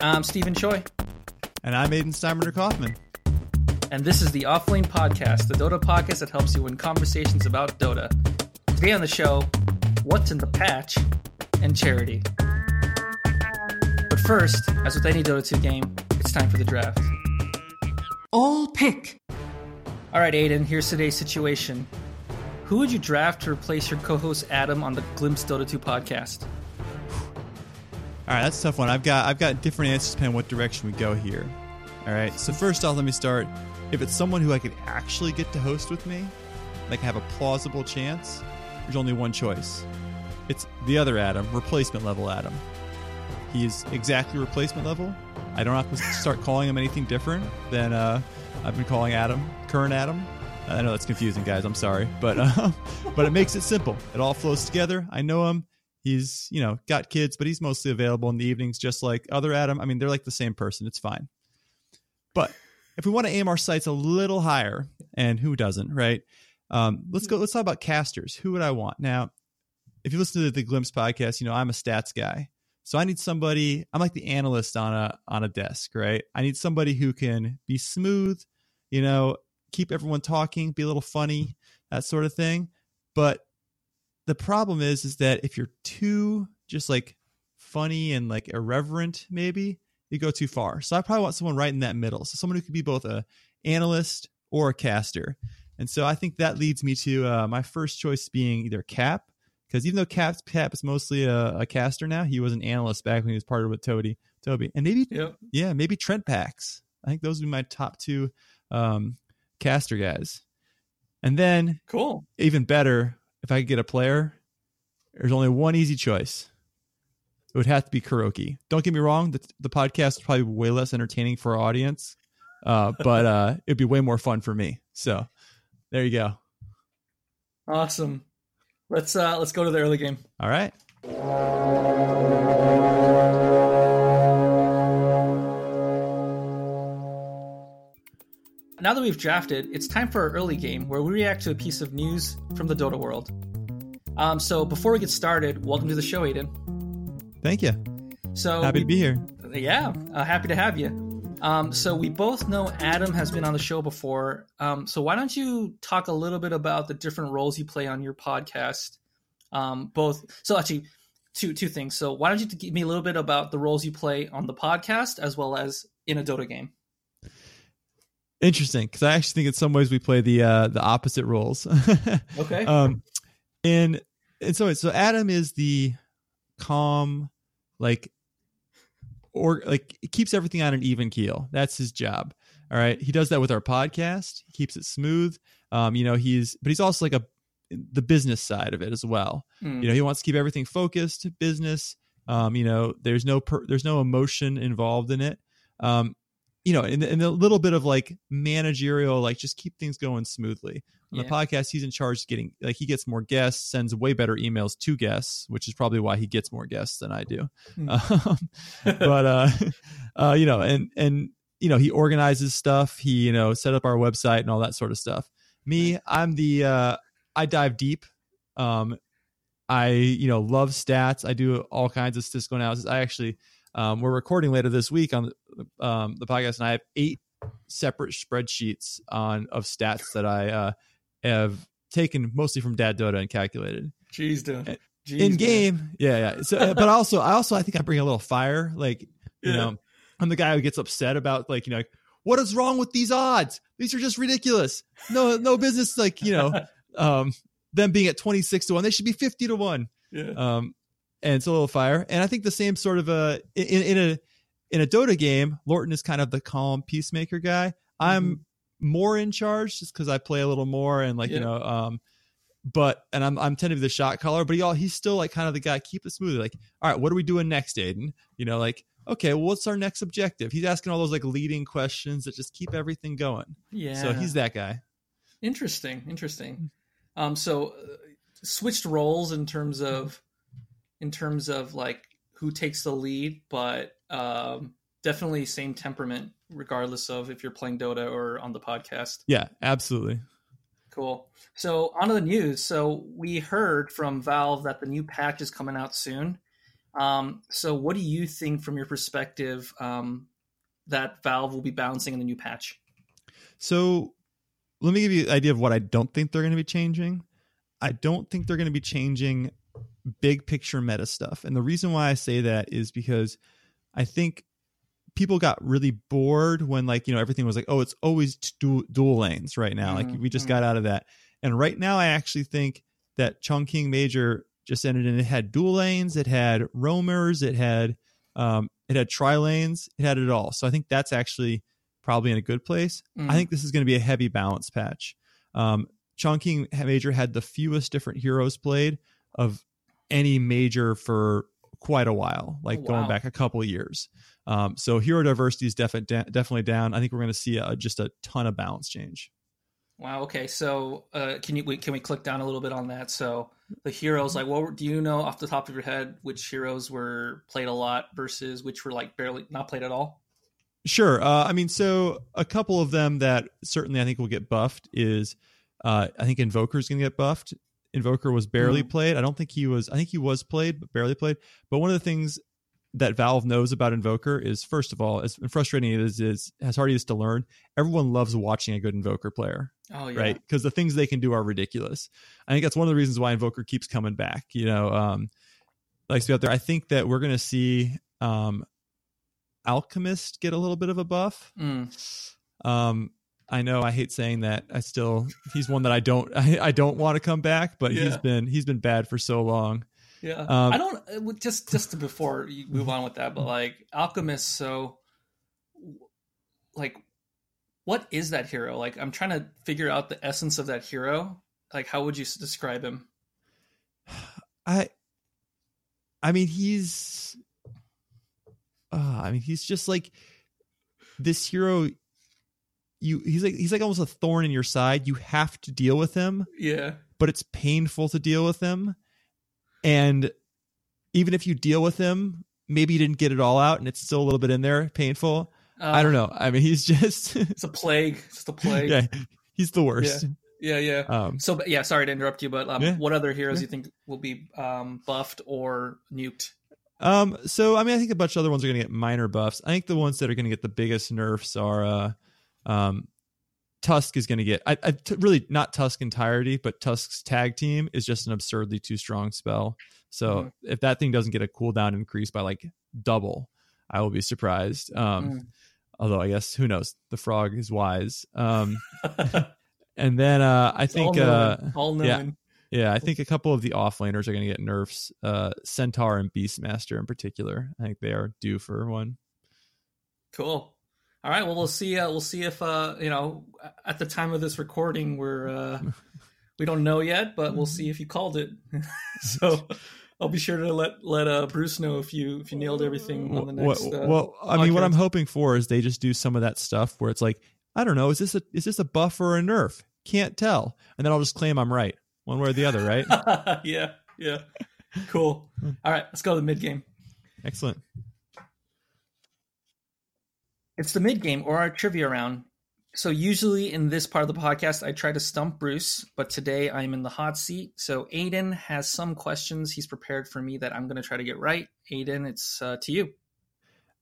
I'm Stephen Choi. And I'm Aden Steinbrenner Kaufman. And this is the Offlane Podcast, the Dota podcast that helps you win conversations about Dota. Today on the show, what's in the patch and charity. But first, as with any Dota 2 game, it's time for the draft. All pick. All right, Aden, here's today's situation. Who would you draft to replace your co host Adam on the Glimpse Dota 2 podcast? All right, that's a tough one. I've got I've got different answers depending on what direction we go here. All right, so first off, let me start. If it's someone who I could actually get to host with me, like have a plausible chance, there's only one choice. It's the other Adam, replacement level Adam. He is exactly replacement level. I don't have to start calling him anything different than uh, I've been calling Adam, current Adam. I know that's confusing, guys. I'm sorry, but uh, but it makes it simple. It all flows together. I know him. He's you know got kids, but he's mostly available in the evenings, just like other Adam. I mean, they're like the same person. It's fine. But if we want to aim our sights a little higher, and who doesn't, right? Um, let's go. Let's talk about casters. Who would I want now? If you listen to the Glimpse podcast, you know I'm a stats guy. So I need somebody. I'm like the analyst on a on a desk, right? I need somebody who can be smooth, you know, keep everyone talking, be a little funny, that sort of thing. But the problem is is that if you're too just like funny and like irreverent maybe you go too far. So i probably want someone right in that middle. So someone who could be both a analyst or a caster. And so i think that leads me to uh, my first choice being either cap because even though cap cap is mostly a, a, caster now he was an analyst back when he was partnered with toby toby. And maybe yep. yeah maybe trent pax i think those would be my top two um, caster guys. And then cool. even better if I could get a player, there's only one easy choice. It would have to be Kuroky. Don't get me wrong, the, the podcast is probably way less entertaining for our audience, uh, but uh, it'd be way more fun for me. So there you go. Awesome. Let's uh, let's go to the early game. All right. Now that we've drafted, it's time for our early game where we react to a piece of news from the Dota world. Um, so before we get started, welcome to the show, Aden. Thank you. So happy we, to be here. Yeah, uh, happy to have you. Um, so we both know Adam has been on the show before. Um, so why don't you talk a little bit about the different roles you play on your podcast? Um, both. So actually, two two things. So why don't you give me a little bit about the roles you play on the podcast as well as in a Dota game? Interesting, because I actually think in some ways we play the uh, the opposite roles. okay. Um, and and so so Adam is the calm, like, or like keeps everything on an even keel. That's his job. All right, he does that with our podcast. He keeps it smooth. Um, you know, he's but he's also like a the business side of it as well. Mm. You know, he wants to keep everything focused, business. Um, you know, there's no per, there's no emotion involved in it. Um, you know, and, and a little bit of like managerial, like just keep things going smoothly. On yeah. the podcast, he's in charge of getting like he gets more guests, sends way better emails to guests, which is probably why he gets more guests than I do. Mm. Um, but uh, uh, you know, and and you know, he organizes stuff. He you know set up our website and all that sort of stuff. Me, I'm the uh, I dive deep. Um, I you know love stats. I do all kinds of statistical analysis. I actually um, we're recording later this week on um, the podcast, and I have eight separate spreadsheets on of stats that I uh, have taken mostly from Datdota and calculated. Jeez, dude. Jeez, in game, yeah, yeah. So, uh, but also, I also, I think I bring a little fire. Like, you yeah. know, I'm the guy who gets upset about like, you know, like, what is wrong with these odds? These are just ridiculous. No, no business. Like, you know, um, them being at 26 to one, they should be 50 to one. Yeah. Um, and it's a little fire. And I think the same sort of a in, in a in a Dota game, Lorton is kind of the calm peacemaker guy. I'm mm-hmm. more in charge just because I play a little more and like yeah. you know, um, but and I'm I'm tend to be the shot caller, but he all he's still like kind of the guy keep it smooth. Like, all right, what are we doing next, Aden? You know, like okay, well, what's our next objective? He's asking all those like leading questions that just keep everything going. Yeah. So he's that guy. Interesting. Interesting. Um, so uh, switched roles in terms of in terms of like who takes the lead, but um, definitely same temperament regardless of if you're playing Dota or on the podcast. Yeah, absolutely. Cool. So on to the news. So we heard from Valve that the new patch is coming out soon. Um, so, what do you think, from your perspective, um, that Valve will be balancing in the new patch? So, let me give you an idea of what I don't think they're going to be changing. I don't think they're going to be changing big picture meta stuff. And the reason why I say that is because I think people got really bored when like, you know, everything was like, oh, it's always dual, dual lanes right now. Mhm, Like we just mhm. got out of that. And right now I actually think that Chongqing Major just ended and it had dual lanes, it had roamers, it had um it had tri lanes, it had it all. So I think that's actually probably in a good place. Mhm. I think this is going to be a heavy balance patch. Um, Chongqing Major had the fewest different heroes played of any major for quite a while, like Oh, going back a couple of years. Um, so hero diversity is defi- da- definitely down. I think we're going to see a, just a ton of balance change. Wow. Okay. So, uh, can you wait, can we click down a little bit on that? So, the heroes, like, what do you know off the top of your head which heroes were played a lot versus which were like barely not played at all? Sure. Uh, I mean, so a couple of them that certainly I think will get buffed is uh, I think Invoker is going to get buffed. Invoker was barely Mhm. played. I don't think he was. I think he was played, but barely played. But one of the things that Valve knows about Invoker is, first of all, as frustrating as it is, is as hard as it is to learn. Everyone loves watching a good Invoker player, Oh yeah. right? Because the things they can do are ridiculous. I think that's one of the reasons why Invoker keeps coming back. You know, um, likes to be out there. I think that we're going to see um, Alchemist get a little bit of a buff. Mm. Um, I know I hate saying that. I still he's one that I don't I, I don't want to come back, but he's been he's been bad for so long. Yeah. Um, I don't uh, just just before you move on with that, but like Alchemist. So, like, what is that hero? Like, I'm trying to figure out the essence of that hero. Like, how would you describe him? I I mean he's uh, I mean he's just like this hero you he's like he's like almost a thorn in your side. You have to deal with him, Yeah. but it's painful to deal with him. And even if you deal with him, maybe you didn't get it all out and it's still a little bit in there, painful. Uh, I don't know. I mean, he's just It's a plague. It's just a plague. yeah, he's the worst. Yeah. Yeah. Um, So, yeah, sorry to interrupt you, but um, Yeah. what other heroes Yeah. do you think will be um, buffed or nuked? um, so I mean, I think a bunch of other ones are going to get minor buffs. I think the ones that are going to get the biggest nerfs are, uh, um, Tusk is going to get. I, I t- really not Tusk entirety, but Tusk's tag team is just an absurdly too strong spell. So Mhm. if that thing doesn't get a cooldown increase by like double, I will be surprised. Um, Mm. although I guess who knows? The frog is wise. Um, and then uh, I think. all Uh, all yeah. Yeah, I think a couple of the offlaners are going to get nerfs. Uh, Centaur and Beastmaster in particular. I think they are due for one. Cool. All right. Well, we'll see. Uh, we'll see if uh, you know at the time of this recording we're uh, we don't know yet, but we'll see if you called it. so I'll be sure to let let uh, Bruce know if you if you nailed everything on the Well, next. Uh, well, I mean, what I'm hoping for is they just do some of that stuff where it's like, I don't know, is this a is this a buff or a nerf? Can't tell, and then I'll just claim I'm right, one way or the other, right? yeah. Yeah. Cool. All right. Let's go to the mid game. Excellent. It's the mid game or our trivia round. So usually in this part of the podcast, I try to stump Bruce, but today I'm in the hot seat. So Aden has some questions he's prepared for me that I'm going to try to get right. Aden, it's uh, to you.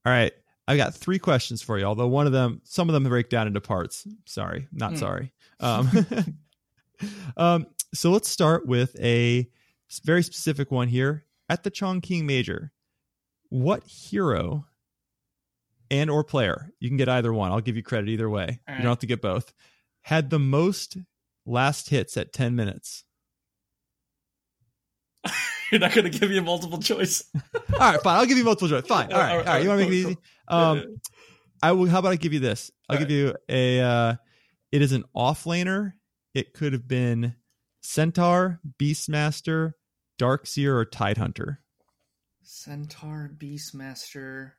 All right, I've got three questions for you. Although one of them, some of them break down into parts. Sorry, not Hmm. sorry. Um, um, so let's start with a very specific one here at the Chongqing Major. What hero and or player you can get either one? I'll give you credit either way. All You don't have to get both. Had the most last hits at ten minutes. You're not going to give me a multiple choice. All right, fine. I'll give you multiple choice. Fine. All right, all right. You want to make it easy? Um, I will. How about I give you this? I'll All give you a. Uh, it is an offlaner. It could have been Centaur, Beastmaster, Darkseer, or Tidehunter. Centaur, Beastmaster,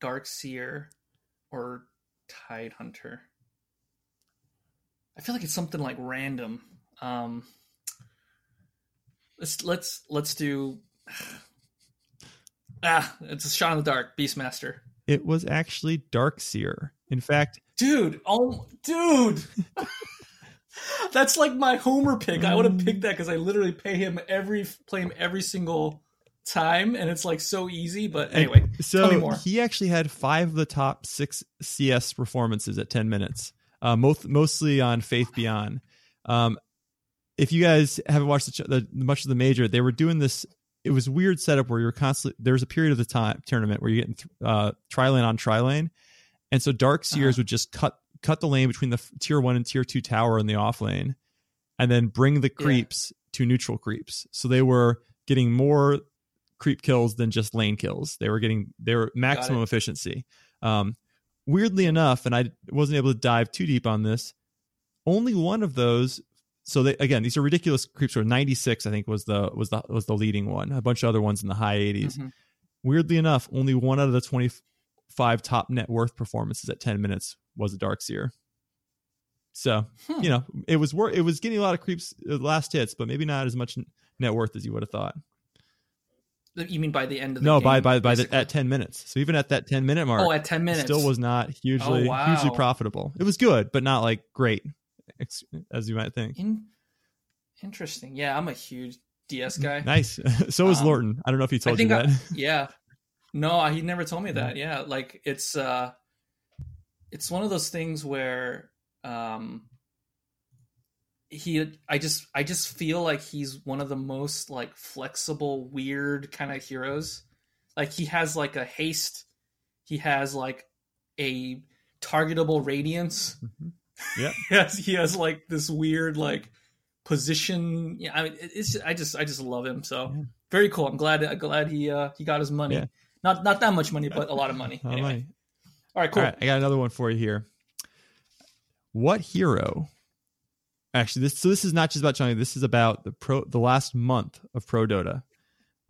Darkseer, or Tide Hunter. I feel like it's something like random. Um, let's let's let's do. Ah, it's a shot in the dark. Beastmaster, It was actually Darkseer. In fact, dude. Oh, dude. That's like my homer pick. I would have picked that because I literally pay him every play him every single time, and it's like so easy. But anyway, so he actually had five of the top six CS performances at 10 minutes, uh, most, mostly on Faith_bian. Um, if you guys haven't watched the, the much of the major, they were doing this. It was weird setup where you're constantly. There was a period of the time tournament where you're getting th- uh, tri lane on tri lane, and so Dark Seers Uh-huh. would just cut cut the lane between the f- tier one and tier two tower in the off lane, and then bring the Yeah. creeps to neutral creeps. So they were getting more creep kills than just lane kills. They were getting their maximum efficiency. Um, weirdly enough, and I wasn't able to dive too deep on this. Only one of those. So they again, these are ridiculous creeps. Were ninety six, I think was the was the was the leading one. A bunch of other ones in the high 80s. Mhm. Weirdly enough, only one out of the twenty five top net worth performances at ten minutes was a Dark Seer. So Hmm. you know, it was wor- it was getting a lot of creeps uh, last hits, but maybe not as much net worth as you would have thought. You mean by the end of the No, game, by by by the, at ten minutes. So even at that ten minute mark, oh at ten minutes still was not hugely Oh, wow. hugely profitable. It was good, but not like great, as you might think. In- interesting. Yeah, I'm a huge DS guy. Nice. so is Um, Lorton. I don't know if he told you that. I- yeah. No, he never told me that. Yeah, like it's uh it's one of those things where um he I just I just feel like he's one of the most like flexible weird kind of heroes. Like he has like a haste, he has like a targetable radiance. Mhm. Yeah. he has he has like this weird like position. Yeah, I mean it- it's I just I just love him. So Yeah. very cool. I'm glad I'm glad he uh he got his money. Yeah. Not not that much money, but a lot of money. All Anyway. right. All right, cool. All right, I got another one for you here. What hero? Actually, this so this is not just about China. This is about the pro the last month of Pro Dota,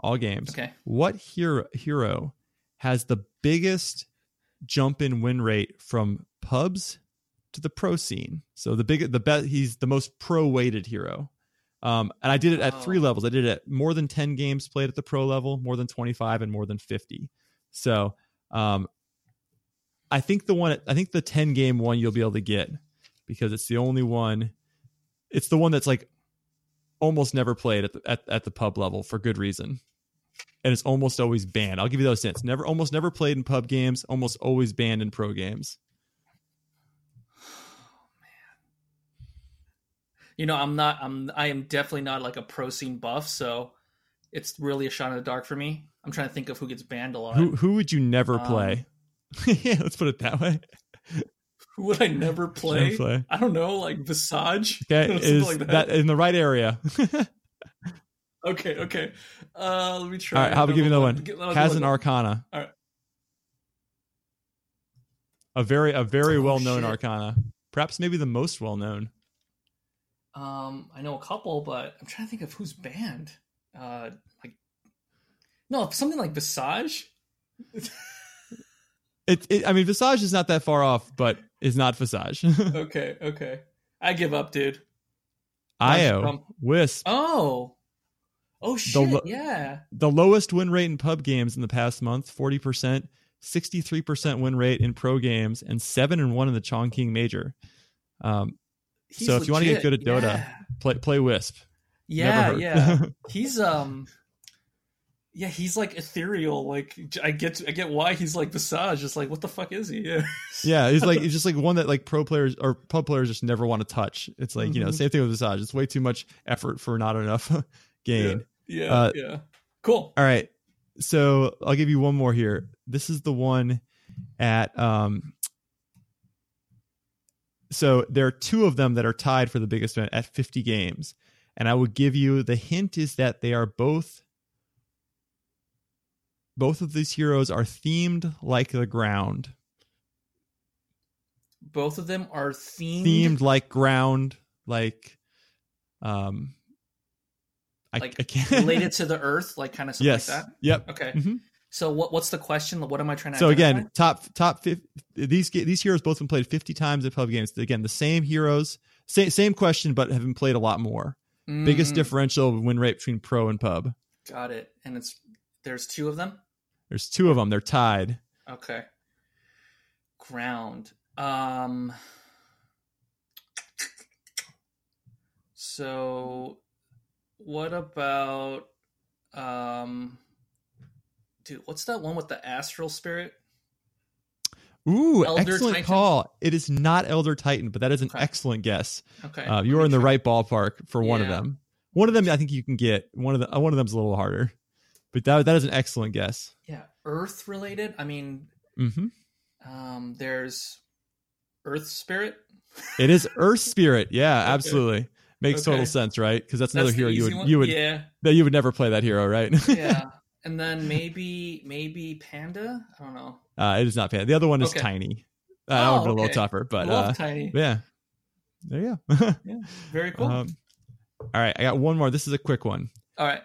all games. Okay. What hero hero has the biggest jump in win rate from pubs to the pro scene? So the big the bet he's the most pro weighted hero. Um, and I did it at three levels. I did it at more than ten games played at the pro level, more than twenty five, and more than fifty. So um, I think the one I think the 10 game one you'll be able to get because it's the only one it's the one that's like almost never played at the at, at the pub level for good reason. And it's almost always banned. I'll give you those hints. Never almost never played in pub games, almost always banned in pro games. You know, I'm not I'm I am definitely not like a pro scene buff, so it's really a shot in the dark for me. I'm trying to think of who gets banned a lot. Who who would you never Um, play? yeah, let's put it that way. Who would I never play? Play. I don't know, like Visage. Okay, is like that. in the right area? Okay, okay. Uh, let me try. All right, how about give you another one? Has an arcana. All right. A very a very Oh, well known arcana. Perhaps maybe the most well known. Um, I know a couple, but I'm trying to think of who's banned. Uh, like, no, something like Visage. It, it I mean Visage is not that far off, but is not Visage. okay, okay. I give up, dude. Io, Wisp, Oh, oh shit, lo- yeah. the lowest win rate in pub games in the past month, forty percent, sixty three percent win rate in pro games, and seven and one in the Chongqing Major. Um, He's So if you wanna get good at Dota, yeah. play play Wisp. Yeah, yeah. He's um yeah, he's like ethereal. Like I get I get why he's like Visage. Just like what the fuck is he? Yeah. yeah, he's like he's just like one that like pro players or pub players just never want to touch. It's like you know Mhm. same thing with Visage. It's way too much effort for not enough gain. Yeah. Uh, yeah. Cool. All right. So I'll give you one more here. This is the one at um so there are two of them that are tied for the biggest event at 50 games. And I will give you the hint is that they are both both of these heroes are themed like the ground. Both of them are themed. Themed like ground, like um I, Like, I can't related to the earth, like kind of something yes. like that. Yep. Okay. Mhm. So what what's the question? What am I trying to So identify? again, top top 50, these these heroes both been played 50 times at pub games. Again, the same heroes, same same question, but have been played a lot more. Biggest Mm, differential win rate between pro and pub. Got it. And it's there's two of them? There's two of them. They're tied. Okay. Ground. Um So what about um dude, what's that one with the astral spirit? Ooh, Elder excellent Titan? call. It is not Elder Titan, but that is an Okay. excellent guess. Okay, Uh, you are in the right ballpark for one of them. One of them, I think you can get. One of the uh, one of them's a little harder, but that that is an excellent guess. Yeah, Earth related. I mean, hmm um, there's Earth spirit. It is Earth Spirit. Yeah, Okay. absolutely makes total sense, right? Because that's another That's hero you would one? you would Yeah, that you would never play that hero, right? yeah. And then maybe maybe Panda. I don't know. uh, it is not Panda. The other one is Okay. Tiny. Uh, that would Oh, be a little tougher, but uh, Tiny. yeah, there you go. yeah, Very cool. Um, all right, I got one more. This is a quick one. All right.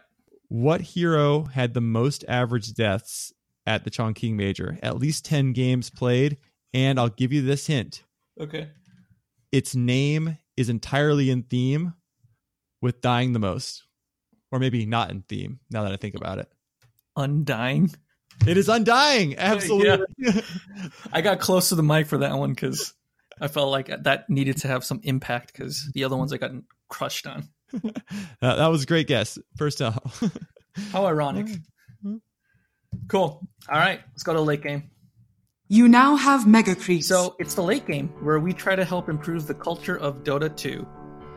What hero had the most average deaths at the Chongqing Major? At least 10 games played. And I'll give you this hint Okay. its name is entirely in theme with dying the most. Or maybe not in theme, now that I think about it. Undying. It is Undying. Absolutely. I got close to the mic for that one because I felt like that needed to have some impact because the other ones I got crushed on. Uh, that was a great guess. First off. How ironic. Cool. All right, let's go to the late game. You now have Mega Creeps. So it's the late game where we try to help improve the culture of Dota 2.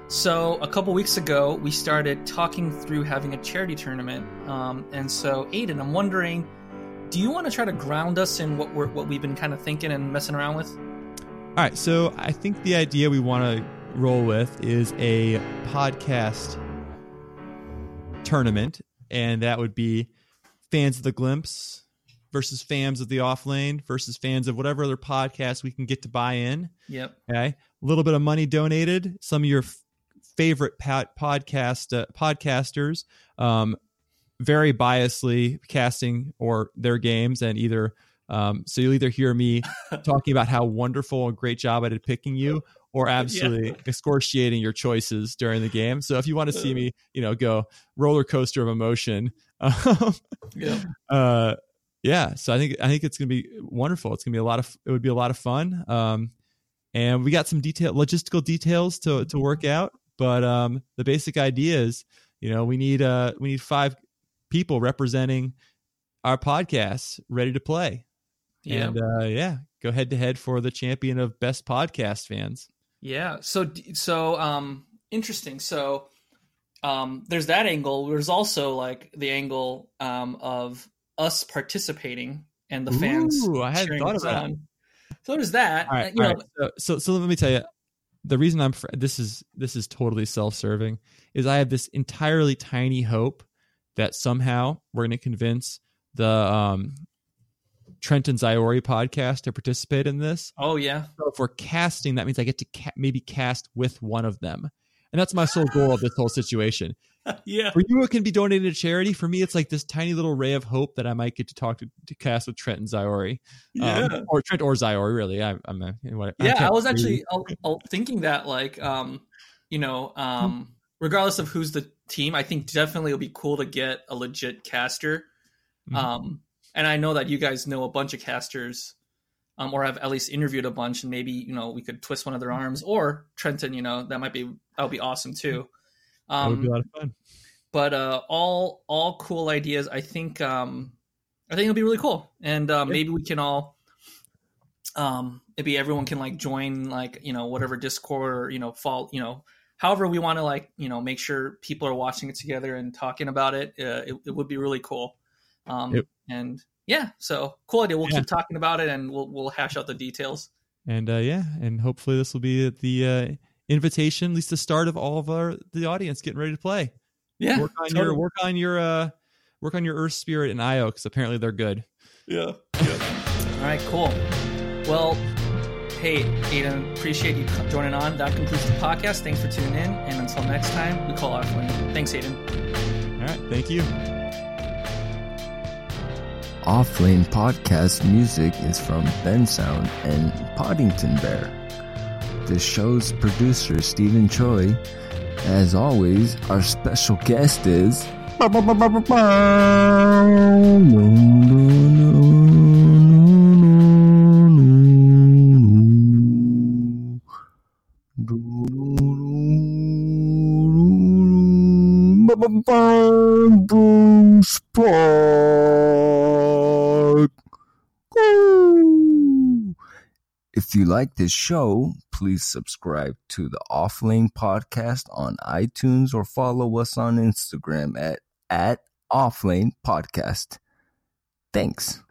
So a couple weeks ago, we started talking through having a charity tournament, um, and so Aden, I'm wondering, do you want to try to ground us in what we're what we've been kind of thinking and messing around with? All right, so I think the idea we want to roll with is a podcast tournament, and that would be fans of the Glimpse versus fans of the Offlane versus fans of whatever other podcast we can get to buy in. Yep. Okay, a little bit of money donated. Some of your f- favorite pod- podcast uh, podcasters, um, very biasly casting or their games, and either um, so you'll either hear me talking about how wonderful and great job I did picking you, or absolutely excoriating your choices during the game. So if you want to see me, you know, go roller coaster of emotion. Um, Yep. uh yeah so i think i think it's gonna be wonderful it's gonna be a lot of it would be a lot of fun um and we got some detail logistical details to to work out but um the basic idea is you know we need uh we need five people representing our podcasts ready to play Yeah. and uh yeah go head to head for the champion of best podcast fans Yeah. So so um interesting. So um there's that angle. There's also like the angle um of us participating and the fans. Ooh, I hadn't thought of that. on. So there's that. all right, you know, right. So, so so let me tell you the reason i'm fr- this is this is totally self-serving is i have this entirely tiny hope that somehow we're going to convince the um trent and Zyori podcast to participate in this Oh yeah. so if we're casting that means i get to ca- maybe cast with one of them and that's my sole goal of this whole situation yeah. for you it can be donated to charity for me it's like this tiny little ray of hope that i might get to talk to, to cast with trent and Zyori Yeah. um, or Trent or Zyori, really. I, I'm a, what, yeah, I can't was actually I'll, I'll thinking that like um you know um regardless of who's the team, I think definitely it'll be cool to get a legit caster. Mhm. Um and I know that you guys know a bunch of casters um or have at least interviewed a bunch and maybe, you know, we could twist one of their arms or Trenton, you know, that might be that would be awesome too. that would be a Um lot of fun. but uh all all cool ideas. I think um I think it'll be really cool. And uh, Yeah. maybe we can all um maybe everyone can like join like you know whatever discord or you know fall you know however we want to like you know make sure people are watching it together and talking about it uh, it, it would be really cool um. And yeah so cool idea we'll Yeah. keep talking about it and we'll we'll hash out the details And uh, yeah, and hopefully this will be the uh, invitation, at least the start of all of our the audience getting ready to play. yeah work on totally. your work on your uh, work on your Earth Spirit and Io because apparently they're good. Yeah. yeah. All right, cool. Well, hey, Aden, appreciate you joining on. That concludes the podcast. Thanks for tuning in. And until next time, we call our friend. Thanks, Aden. All right, thank you. Offlane podcast music is from Bensound and Poddington Bear. The show's producer, Stephen Choi. As always, our special guest is. Like this show, please subscribe to the Offlane Podcast on iTunes or follow us on Instagram at, at Offlane Podcast. Thanks.